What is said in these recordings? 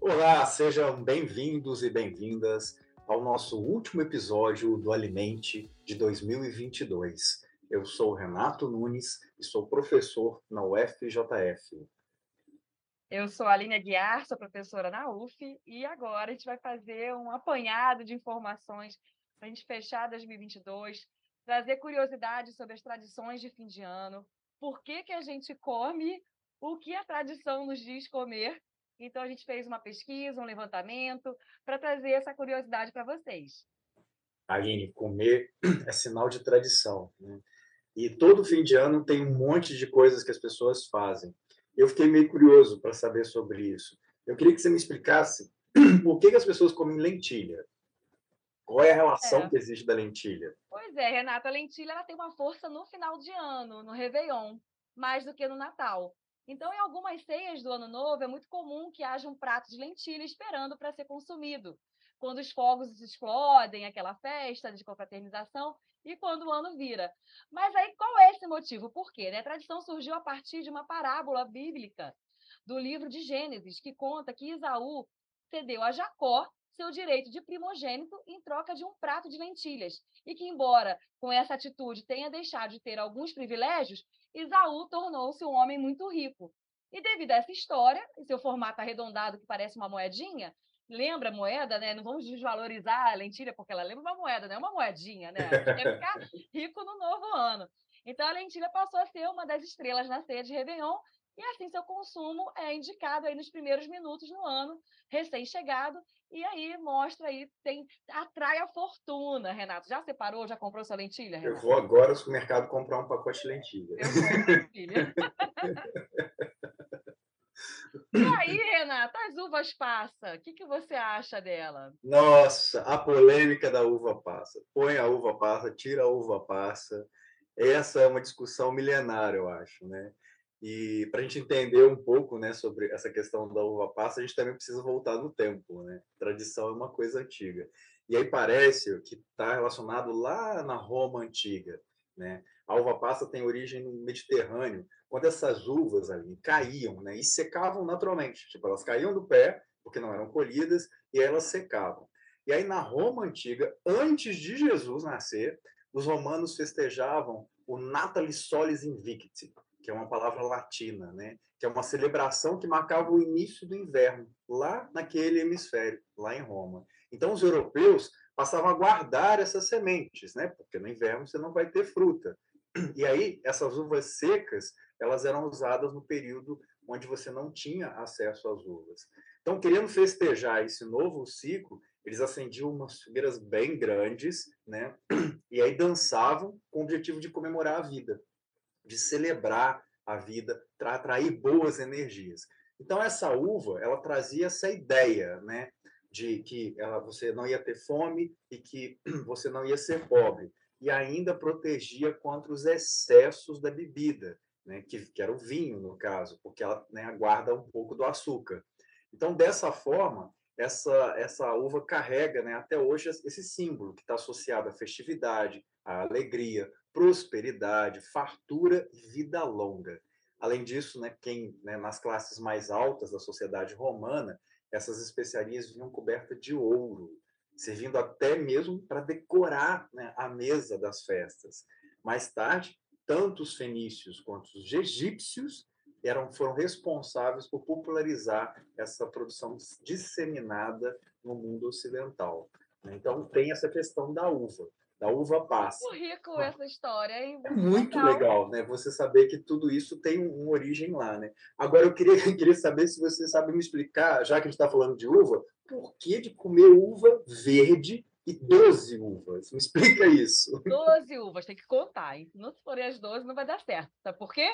Olá, sejam bem-vindos e bem-vindas ao nosso último episódio do Alimente de 2022. Eu sou Renato Nunes e sou professor na UFJF. Eu sou a Aline Guiar, sou professora na UF, e agora a gente vai fazer um apanhado de informações para a gente fechar 2022, trazer curiosidades sobre as tradições de fim de ano, por que, que a gente come, o que a tradição nos diz comer então, a gente fez uma pesquisa, um levantamento, para trazer essa curiosidade para vocês. Aline, comer é sinal de tradição. Né? E todo fim de ano tem um monte de coisas que as pessoas fazem. Eu fiquei meio curioso para saber sobre isso. Eu queria que você me explicasse por que, que as pessoas comem lentilha. Qual é a relação é. que existe da lentilha? Pois é, Renata, a lentilha ela tem uma força no final de ano, no Réveillon, mais do que no Natal. Então, em algumas ceias do Ano Novo, é muito comum que haja um prato de lentilha esperando para ser consumido. Quando os fogos explodem, aquela festa de confraternização, e quando o ano vira. Mas aí, qual é esse motivo? Por quê? Né? A tradição surgiu a partir de uma parábola bíblica do livro de Gênesis, que conta que Isaú cedeu a Jacó seu direito de primogênito em troca de um prato de lentilhas, e que, embora com essa atitude tenha deixado de ter alguns privilégios, Isaú tornou-se um homem muito rico. E devido a essa história, e seu formato arredondado que parece uma moedinha, lembra moeda, né? Não vamos desvalorizar a lentilha, porque ela lembra uma moeda, não é uma moedinha, né? Quer ficar rico no novo ano. Então, a lentilha passou a ser uma das estrelas na ceia de Réveillon, e assim seu consumo é indicado aí nos primeiros minutos no ano, recém-chegado, e aí mostra aí, tem, atrai a fortuna, Renato. Já separou, já comprou sua lentilha, Renato? Eu vou agora ao supermercado comprar um pacote de lentilha. Eu vou, lentilha. E aí, Renata, as uvas passa, o que, que você acha dela? Nossa, a polêmica da uva passa. Põe a uva passa, tira a uva passa. Essa é uma discussão milenária, eu acho, né? E para a gente entender um pouco né, sobre essa questão da uva passa, a gente também precisa voltar no tempo. Né? Tradição é uma coisa antiga. E aí parece que está relacionado lá na Roma antiga. Né? A uva passa tem origem no Mediterrâneo, quando essas uvas ali caíam né, e secavam naturalmente. Tipo, elas caíam do pé, porque não eram colhidas, e elas secavam. E aí, na Roma antiga, antes de Jesus nascer, os romanos festejavam o Natalis Solis Invicti, que é uma palavra latina, né? que é uma celebração que marcava o início do inverno, lá naquele hemisfério, lá em Roma. Então, os europeus passavam a guardar essas sementes, né? porque no inverno você não vai ter fruta. E aí, essas uvas secas, elas eram usadas no período onde você não tinha acesso às uvas. Então, querendo festejar esse novo ciclo, eles acendiam umas fogueiras bem grandes, né? E aí dançavam com o objetivo de comemorar a vida de celebrar a vida, para atrair boas energias. Então essa uva, ela trazia essa ideia, né, de que ela, você não ia ter fome e que você não ia ser pobre, e ainda protegia contra os excessos da bebida, né, que, que era o vinho no caso, porque ela né, guarda um pouco do açúcar. Então dessa forma essa essa uva carrega, né, até hoje esse símbolo que está associado à festividade, à alegria, prosperidade, fartura e vida longa. Além disso, né, quem né, nas classes mais altas da sociedade romana, essas especiarias vinham cobertas de ouro, servindo até mesmo para decorar né, a mesa das festas. Mais tarde, tanto os fenícios quanto os egípcios eram, foram responsáveis por popularizar essa produção disseminada no mundo ocidental. Então, tem essa questão da uva da uva passa. Muito rico essa história, hein? É muito legal. legal, né? Você saber que tudo isso tem uma origem lá, né? Agora eu queria, queria saber se você sabe me explicar, já que a gente está falando de uva, por que de comer uva verde e 12 uvas? Me explica isso. 12 uvas, tem que contar, hein? Se não forem as 12, não vai dar certo. Sabe por quê?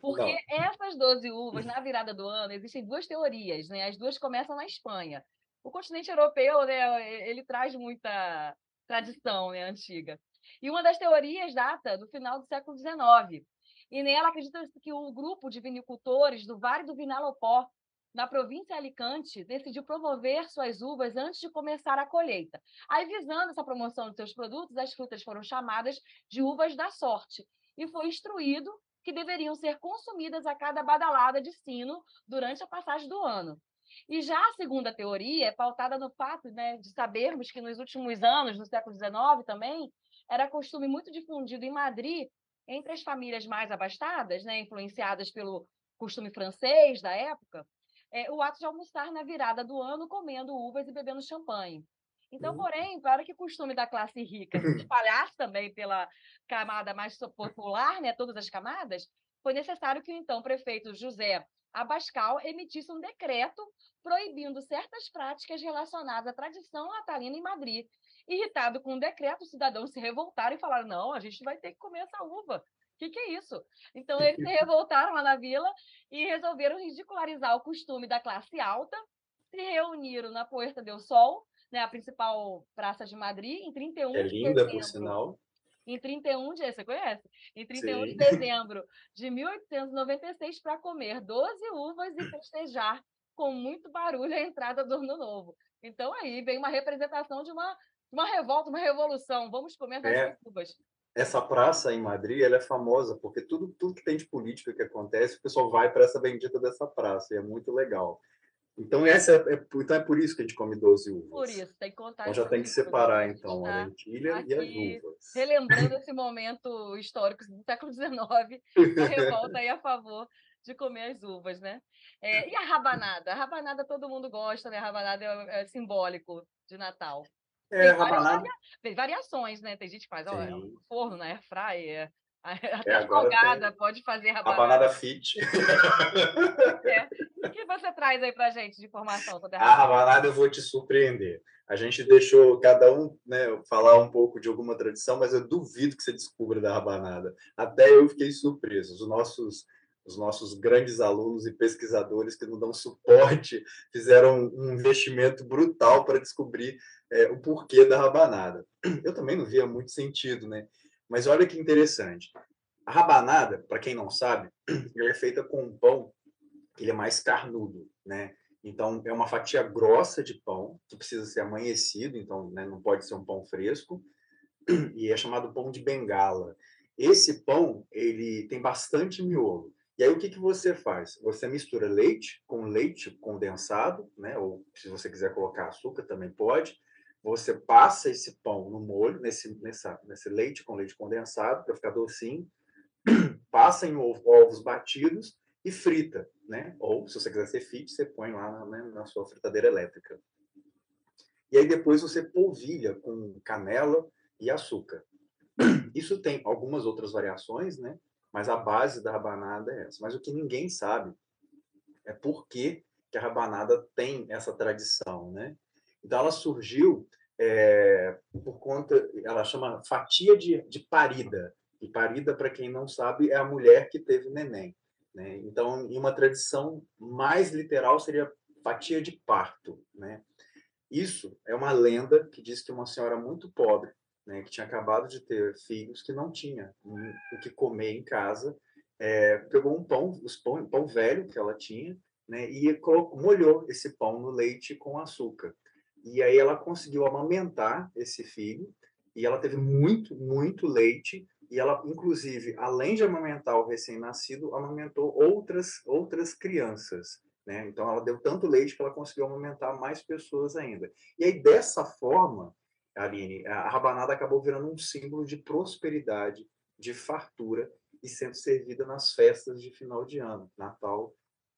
Porque não. essas 12 uvas, na virada do ano, existem duas teorias, né? As duas começam na Espanha. O continente europeu, né, ele traz muita tradição né, antiga. E uma das teorias data do final do século XIX. E nela acredita que o grupo de vinicultores do Vale do Vinalopó, na província de Alicante, decidiu promover suas uvas antes de começar a colheita. Aí, visando essa promoção de seus produtos, as frutas foram chamadas de uvas da sorte. E foi instruído que deveriam ser consumidas a cada badalada de sino durante a passagem do ano. E já a segunda teoria é pautada no fato né, de sabermos que nos últimos anos, no século XIX também, era costume muito difundido em Madrid entre as famílias mais abastadas, né, influenciadas pelo costume francês da época, é, o ato de almoçar na virada do ano comendo uvas e bebendo champanhe. Então, uhum. porém, para que o costume da classe rica se espalhasse também pela camada mais popular, né, todas as camadas, foi necessário que o então prefeito José Abascal emitisse um decreto proibindo certas práticas relacionadas à tradição natalina em Madrid. Irritado com o decreto, os cidadãos se revoltaram e falaram: não, a gente vai ter que comer essa uva. O que, que é isso? Então, eles se revoltaram lá na vila e resolveram ridicularizar o costume da classe alta, se reuniram na Puerta del Sol, né, a principal praça de Madrid, em 31 é de linda, dezembro. por sinal. Em 31 de, você conhece? Em 31 Sim. de dezembro de 1896 para comer 12 uvas e festejar com muito barulho a entrada do ano novo. Então aí vem uma representação de uma, uma revolta, uma revolução. Vamos comer 12 é. uvas essa praça em Madrid ela é famosa porque tudo, tudo que tem de política que acontece, o pessoal vai para essa bendita dessa praça, e é muito legal. Então, essa é, é, então é por isso que a gente come 12 uvas. Por isso, tem que contar. Então já tem que separar, então, a lentilha e as uvas. Relembrando esse momento histórico do século XIX, a revolta aí a favor de comer as uvas, né? É, e a rabanada? A rabanada todo mundo gosta, né? A rabanada é, é simbólico de Natal. É, tem rabanada. Tem variações, né? Tem gente que faz, ó, é um forno, né? Fryer. Até é, folgada pode fazer rabanada. Rabanada fit. é. O que você traz aí pra gente de informação a rabanada? A rabanada eu vou te surpreender. A gente deixou cada um né, falar um pouco de alguma tradição, mas eu duvido que você descubra da rabanada. Até eu fiquei surpreso. Os nossos os nossos grandes alunos e pesquisadores que nos dão suporte fizeram um investimento brutal para descobrir é, o porquê da rabanada. Eu também não via muito sentido, né? Mas olha que interessante. A rabanada, para quem não sabe, ela é feita com um pão que ele é mais carnudo, né? Então, é uma fatia grossa de pão, que precisa ser amanhecido, então né, não pode ser um pão fresco, e é chamado pão de bengala. Esse pão, ele tem bastante miolo. E aí, o que, que você faz? Você mistura leite com leite condensado, né? ou se você quiser colocar açúcar, também pode, você passa esse pão no molho, nesse, nessa, nesse leite com leite condensado, para ficar docinho, passa em ovos batidos e frita, né? Ou, se você quiser ser fit, você põe lá na, né, na sua fritadeira elétrica. E aí depois você polvilha com canela e açúcar. Isso tem algumas outras variações, né? Mas a base da rabanada é essa. Mas o que ninguém sabe é por que, que a rabanada tem essa tradição, né? Então, ela surgiu é, por conta, ela chama fatia de, de parida. E parida, para quem não sabe, é a mulher que teve neném. Né? Então, em uma tradição mais literal, seria fatia de parto. Né? Isso é uma lenda que diz que uma senhora muito pobre, né, que tinha acabado de ter filhos, que não tinha o que comer em casa, é, pegou um pão, os pão, pão velho que ela tinha, né, e colocou, molhou esse pão no leite com açúcar. E aí ela conseguiu amamentar esse filho e ela teve muito, muito leite e ela, inclusive, além de amamentar o recém-nascido, amamentou outras outras crianças. Né? Então, ela deu tanto leite que ela conseguiu amamentar mais pessoas ainda. E aí, dessa forma, Aline, a rabanada acabou virando um símbolo de prosperidade, de fartura, e sendo servida nas festas de final de ano, Natal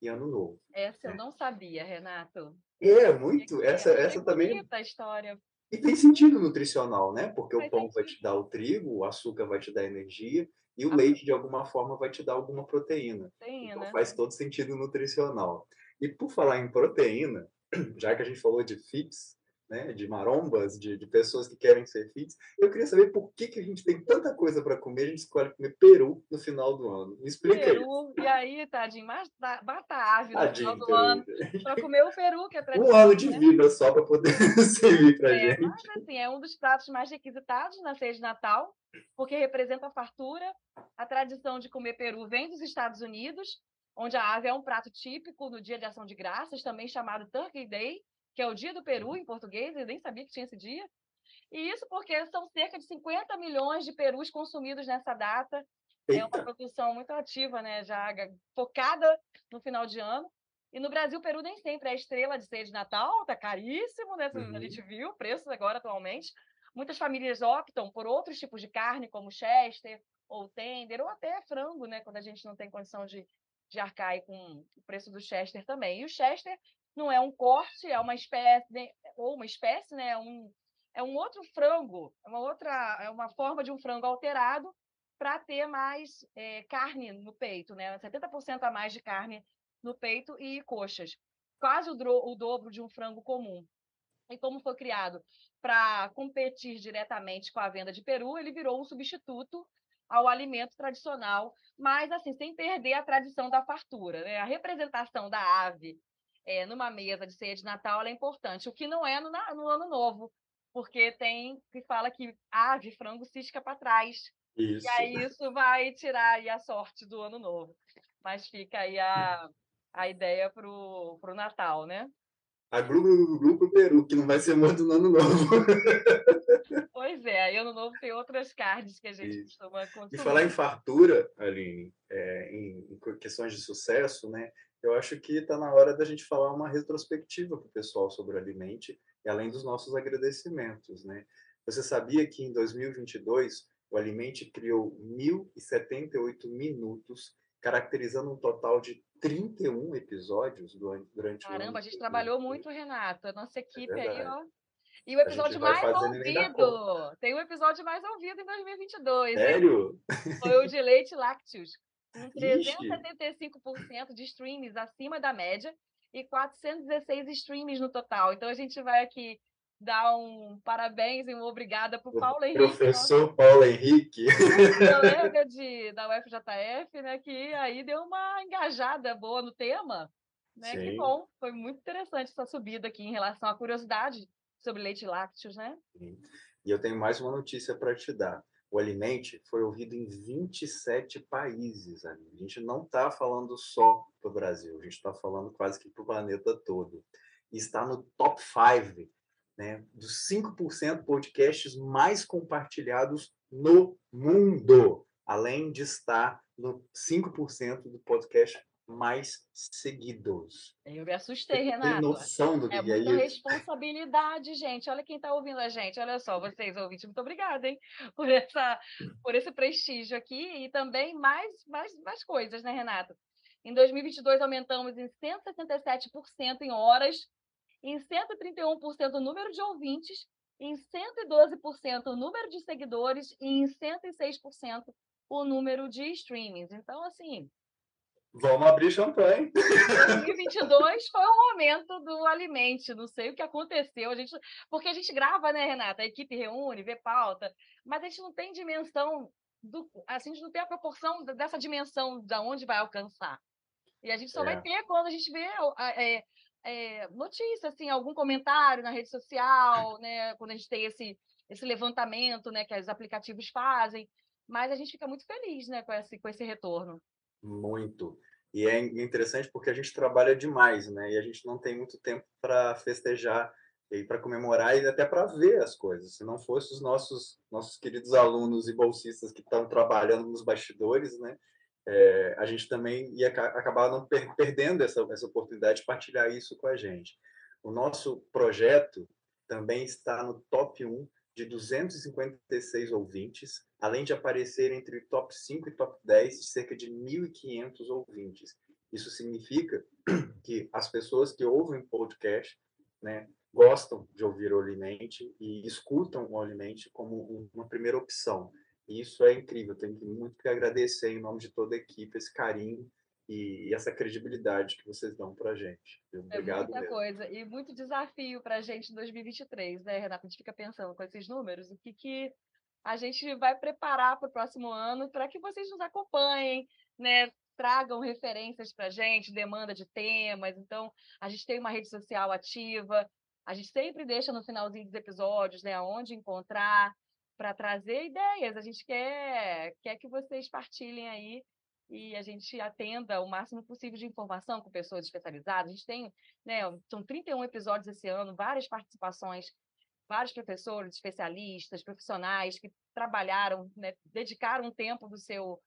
e Ano Novo. Essa eu né? não sabia, Renato. É, muito. Essa, é essa também. A história. E tem sentido nutricional, né? Porque o pão vai te dar o trigo, o açúcar vai te dar energia e o ah, leite, de alguma forma, vai te dar alguma proteína. proteína. Então faz todo sentido nutricional. E por falar em proteína, já que a gente falou de FITS, né, de marombas, de, de, pessoas que querem ser fits. Eu queria saber por que, que a gente tem tanta coisa para comer, a gente escolhe comer peru no final do ano. Me explica peru, isso. E aí, tadinho, mata ave no tadinho, final do peru. ano para comer o peru, que é tradicional. Um ano de né? vida só para poder servir para é, gente. Mas, assim, é um dos pratos mais requisitados na ceia de Natal, porque representa a fartura. A tradição de comer peru vem dos Estados Unidos, onde a ave é um prato típico no dia de ação de graças, também chamado Turkey Day, que é o Dia do Peru em português, eu nem sabia que tinha esse dia. E isso porque são cerca de 50 milhões de perus consumidos nessa data, Eita. É uma produção muito ativa, né? Já focada no final de ano. E no Brasil, o peru nem sempre é estrela de ceia de Natal, tá caríssimo, né? Uhum. A gente viu o preço agora atualmente. Muitas famílias optam por outros tipos de carne, como chester ou tender, ou até frango, né? Quando a gente não tem condição de, de arcar com o preço do chester também. E o chester não é um corte, é uma espécie, ou uma espécie, né? É um, é um outro frango, é uma outra, é uma forma de um frango alterado para ter mais é, carne no peito, né? 70% a mais de carne no peito e coxas. Quase o, o dobro de um frango comum. E como foi criado para competir diretamente com a venda de peru, ele virou um substituto ao alimento tradicional, mas assim, sem perder a tradição da fartura. Né? A representação da ave é, numa mesa de ceia de Natal é importante, o que não é no, no Ano Novo, porque tem que fala que ave, frango cisca para trás. Isso. E aí isso vai tirar a sorte do Ano Novo. Mas fica aí a, a ideia para o Natal, né? A glu, glu pro Peru, que não vai ser muito no ano novo. Pois é, aí ano novo tem outras carnes que a gente Isso. costuma consumir. E falar em fartura, Aline, é, em, em, questões de sucesso, né? Eu acho que está na hora da gente falar uma retrospectiva para o pessoal sobre o Alimente, e além dos nossos agradecimentos, né? Você sabia que em 2022 o Alimente criou 1.078 minutos, caracterizando um total de 31 episódios durante, durante Caramba, o ano. a gente trabalhou muito, Renato. A nossa é equipe é aí, ó. E o episódio mais ouvido. Tem um episódio mais ouvido em 2022. Sério? Foi o de leite lácteos. Com 375% de streams acima da média e 416 streams no total. Então a gente vai aqui dar um parabéns e um obrigada para o Paulo Henrique. Professor nosso, Paulo Henrique. colega de, da UFJF, né, que aí deu uma engajada boa no tema. Né? Que bom, foi muito interessante essa subida aqui em relação à curiosidade sobre leite lácteos, né? Sim. E eu tenho mais uma notícia para te dar. O Alimente foi ouvido em 27 países. A gente não está falando só para o Brasil, a gente está falando quase que para o planeta todo. E está no top 5 né, dos 5% podcasts mais compartilhados no mundo, além de estar no 5% do podcast mais seguidos. Eu me assustei, Renato. Tem noção do que é muita responsabilidade, gente. Olha quem está ouvindo a gente. Olha só, vocês ouvintes, muito obrigada, hein, por essa, por esse prestígio aqui e também mais, mais, mais coisas, né, Renato? Em 2022 aumentamos em 167% em horas em 131% o número de ouvintes, em 112% o número de seguidores e em 106% o número de streamings. Então, assim. Vamos abrir champanhe. 2022 foi o momento do alimente. Não sei o que aconteceu. A gente, porque a gente grava, né, Renata? A equipe reúne, vê pauta, mas a gente não tem dimensão do, assim, a gente não tem a proporção dessa dimensão da onde vai alcançar. E a gente só é. vai ter quando a gente vê é, é, notícia, assim, algum comentário na rede social, né? Quando a gente tem esse, esse levantamento, né? Que os aplicativos fazem. Mas a gente fica muito feliz, né? Com esse, com esse retorno. Muito. E é interessante porque a gente trabalha demais, né? E a gente não tem muito tempo para festejar e para comemorar e até para ver as coisas. Se não fosse os nossos nossos queridos alunos e bolsistas que estão trabalhando nos bastidores, né? é, a gente também ia acabar não per perdendo essa, essa oportunidade de partilhar isso com a gente. O nosso projeto também está no top 1 de 256 ouvintes, além de aparecer entre top 5 e top 10 de cerca de 1.500 ouvintes. Isso significa que as pessoas que ouvem podcast né, gostam de ouvir o Alimente e escutam o Alimente como uma primeira opção. E isso é incrível. Tenho muito que agradecer em nome de toda a equipe esse carinho e essa credibilidade que vocês dão para a gente. Obrigado. É muita mesmo. coisa e muito desafio para a gente em 2023, né, Renata? A gente fica pensando com esses números, o que, que a gente vai preparar para o próximo ano para que vocês nos acompanhem, né? Tragam referências para a gente, demanda de temas. Então, a gente tem uma rede social ativa, a gente sempre deixa no finalzinho dos episódios, né, onde encontrar para trazer ideias. A gente quer, quer que vocês partilhem aí e a gente atenda o máximo possível de informação com pessoas especializadas. A gente tem, né, são 31 episódios esse ano, várias participações, vários professores, especialistas, profissionais que trabalharam, né, dedicaram um tempo do seu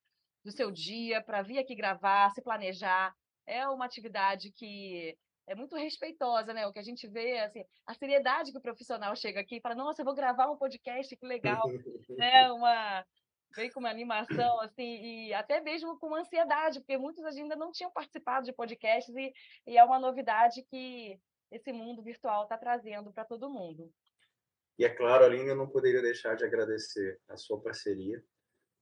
do seu dia para vir aqui gravar, se planejar. É uma atividade que é muito respeitosa, né? O que a gente vê, assim, a seriedade que o profissional chega aqui e fala, nossa, eu vou gravar um podcast, que legal, né? Uma vem com uma animação, assim, e até mesmo com ansiedade, porque muitos ainda não tinham participado de podcasts e, e é uma novidade que esse mundo virtual está trazendo para todo mundo. E é claro, Aline, eu não poderia deixar de agradecer a sua parceria,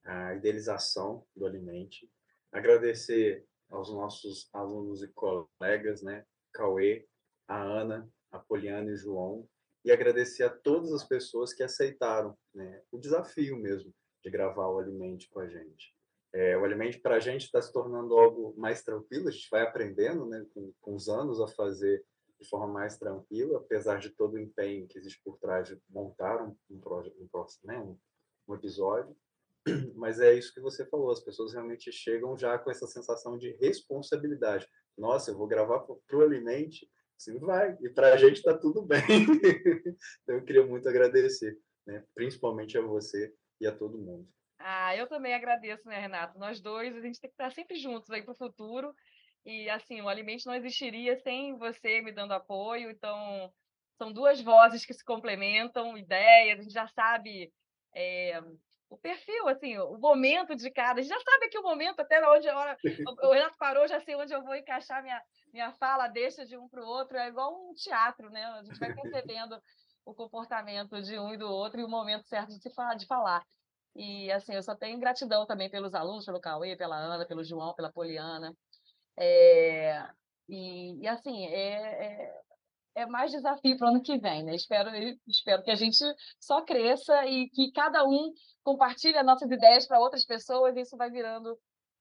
a idealização do Alimente, agradecer aos nossos alunos e colegas, né, Cauê, a Ana, a Poliana e o João, e agradecer a todas as pessoas que aceitaram né, o desafio mesmo de gravar o Alimente com a gente. É, o Alimente para a gente está se tornando algo mais tranquilo, a gente vai aprendendo né, com, com os anos a fazer de forma mais tranquila, apesar de todo o empenho que existe por trás de montar um, um, um, né, um, um episódio. Mas é isso que você falou, as pessoas realmente chegam já com essa sensação de responsabilidade. Nossa, eu vou gravar para o Alimente, sim, vai. E para a gente está tudo bem. então, eu queria muito agradecer, né? principalmente a você e a todo mundo. Ah, eu também agradeço, né, Renato? Nós dois, a gente tem que estar sempre juntos aí para o futuro. E, assim, o Alimente não existiria sem você me dando apoio. Então, são duas vozes que se complementam, ideias, a gente já sabe é, o perfil, assim, o momento de cada. A gente já sabe aqui o momento, até onde a hora. O Renato parou, já sei onde eu vou encaixar minha, minha fala, deixa de um para o outro. É igual um teatro, né? A gente vai percebendo o comportamento de um e do outro e o momento certo de falar, de falar. E assim, eu só tenho gratidão também pelos alunos, pelo Cauê, pela Ana, pelo João, pela Poliana. É, e, e, assim, é, é, é mais desafio para o ano que vem, né? Espero, espero que a gente só cresça e que cada um compartilhe as nossas ideias para outras pessoas e isso vai virando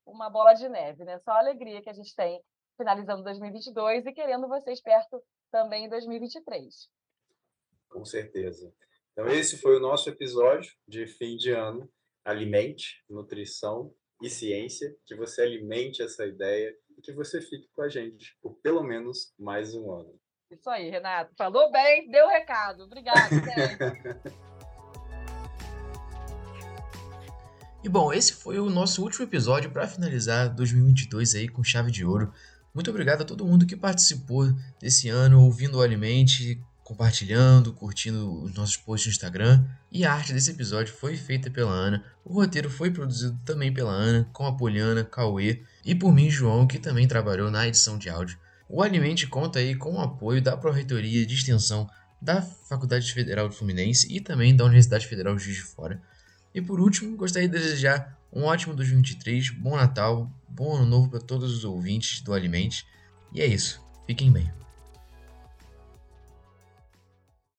uma bola de neve, né? Só a alegria que a gente tem finalizando 2022 e querendo vocês perto também em 2023. Com certeza. Então, esse foi o nosso episódio de fim de ano. Alimente, nutrição e ciência. Que você alimente essa ideia e que você fique com a gente por pelo menos mais um ano. Isso aí, Renato. Falou bem, deu o recado. Obrigada. e bom, esse foi o nosso último episódio para finalizar 2022 aí com chave de ouro. Muito obrigado a todo mundo que participou desse ano, ouvindo o Alimente, compartilhando, curtindo os nossos posts no Instagram. E a arte desse episódio foi feita pela Ana. O roteiro foi produzido também pela Ana, com a Poliana, Cauê e por mim, João, que também trabalhou na edição de áudio. O Alimente conta aí com o apoio da Pró-Reitoria de Extensão da Faculdade Federal de Fluminense e também da Universidade Federal de Juiz de Fora. E por último, gostaria de desejar um ótimo 2023, bom Natal, bom ano novo para todos os ouvintes do Alimente. E é isso, fiquem bem.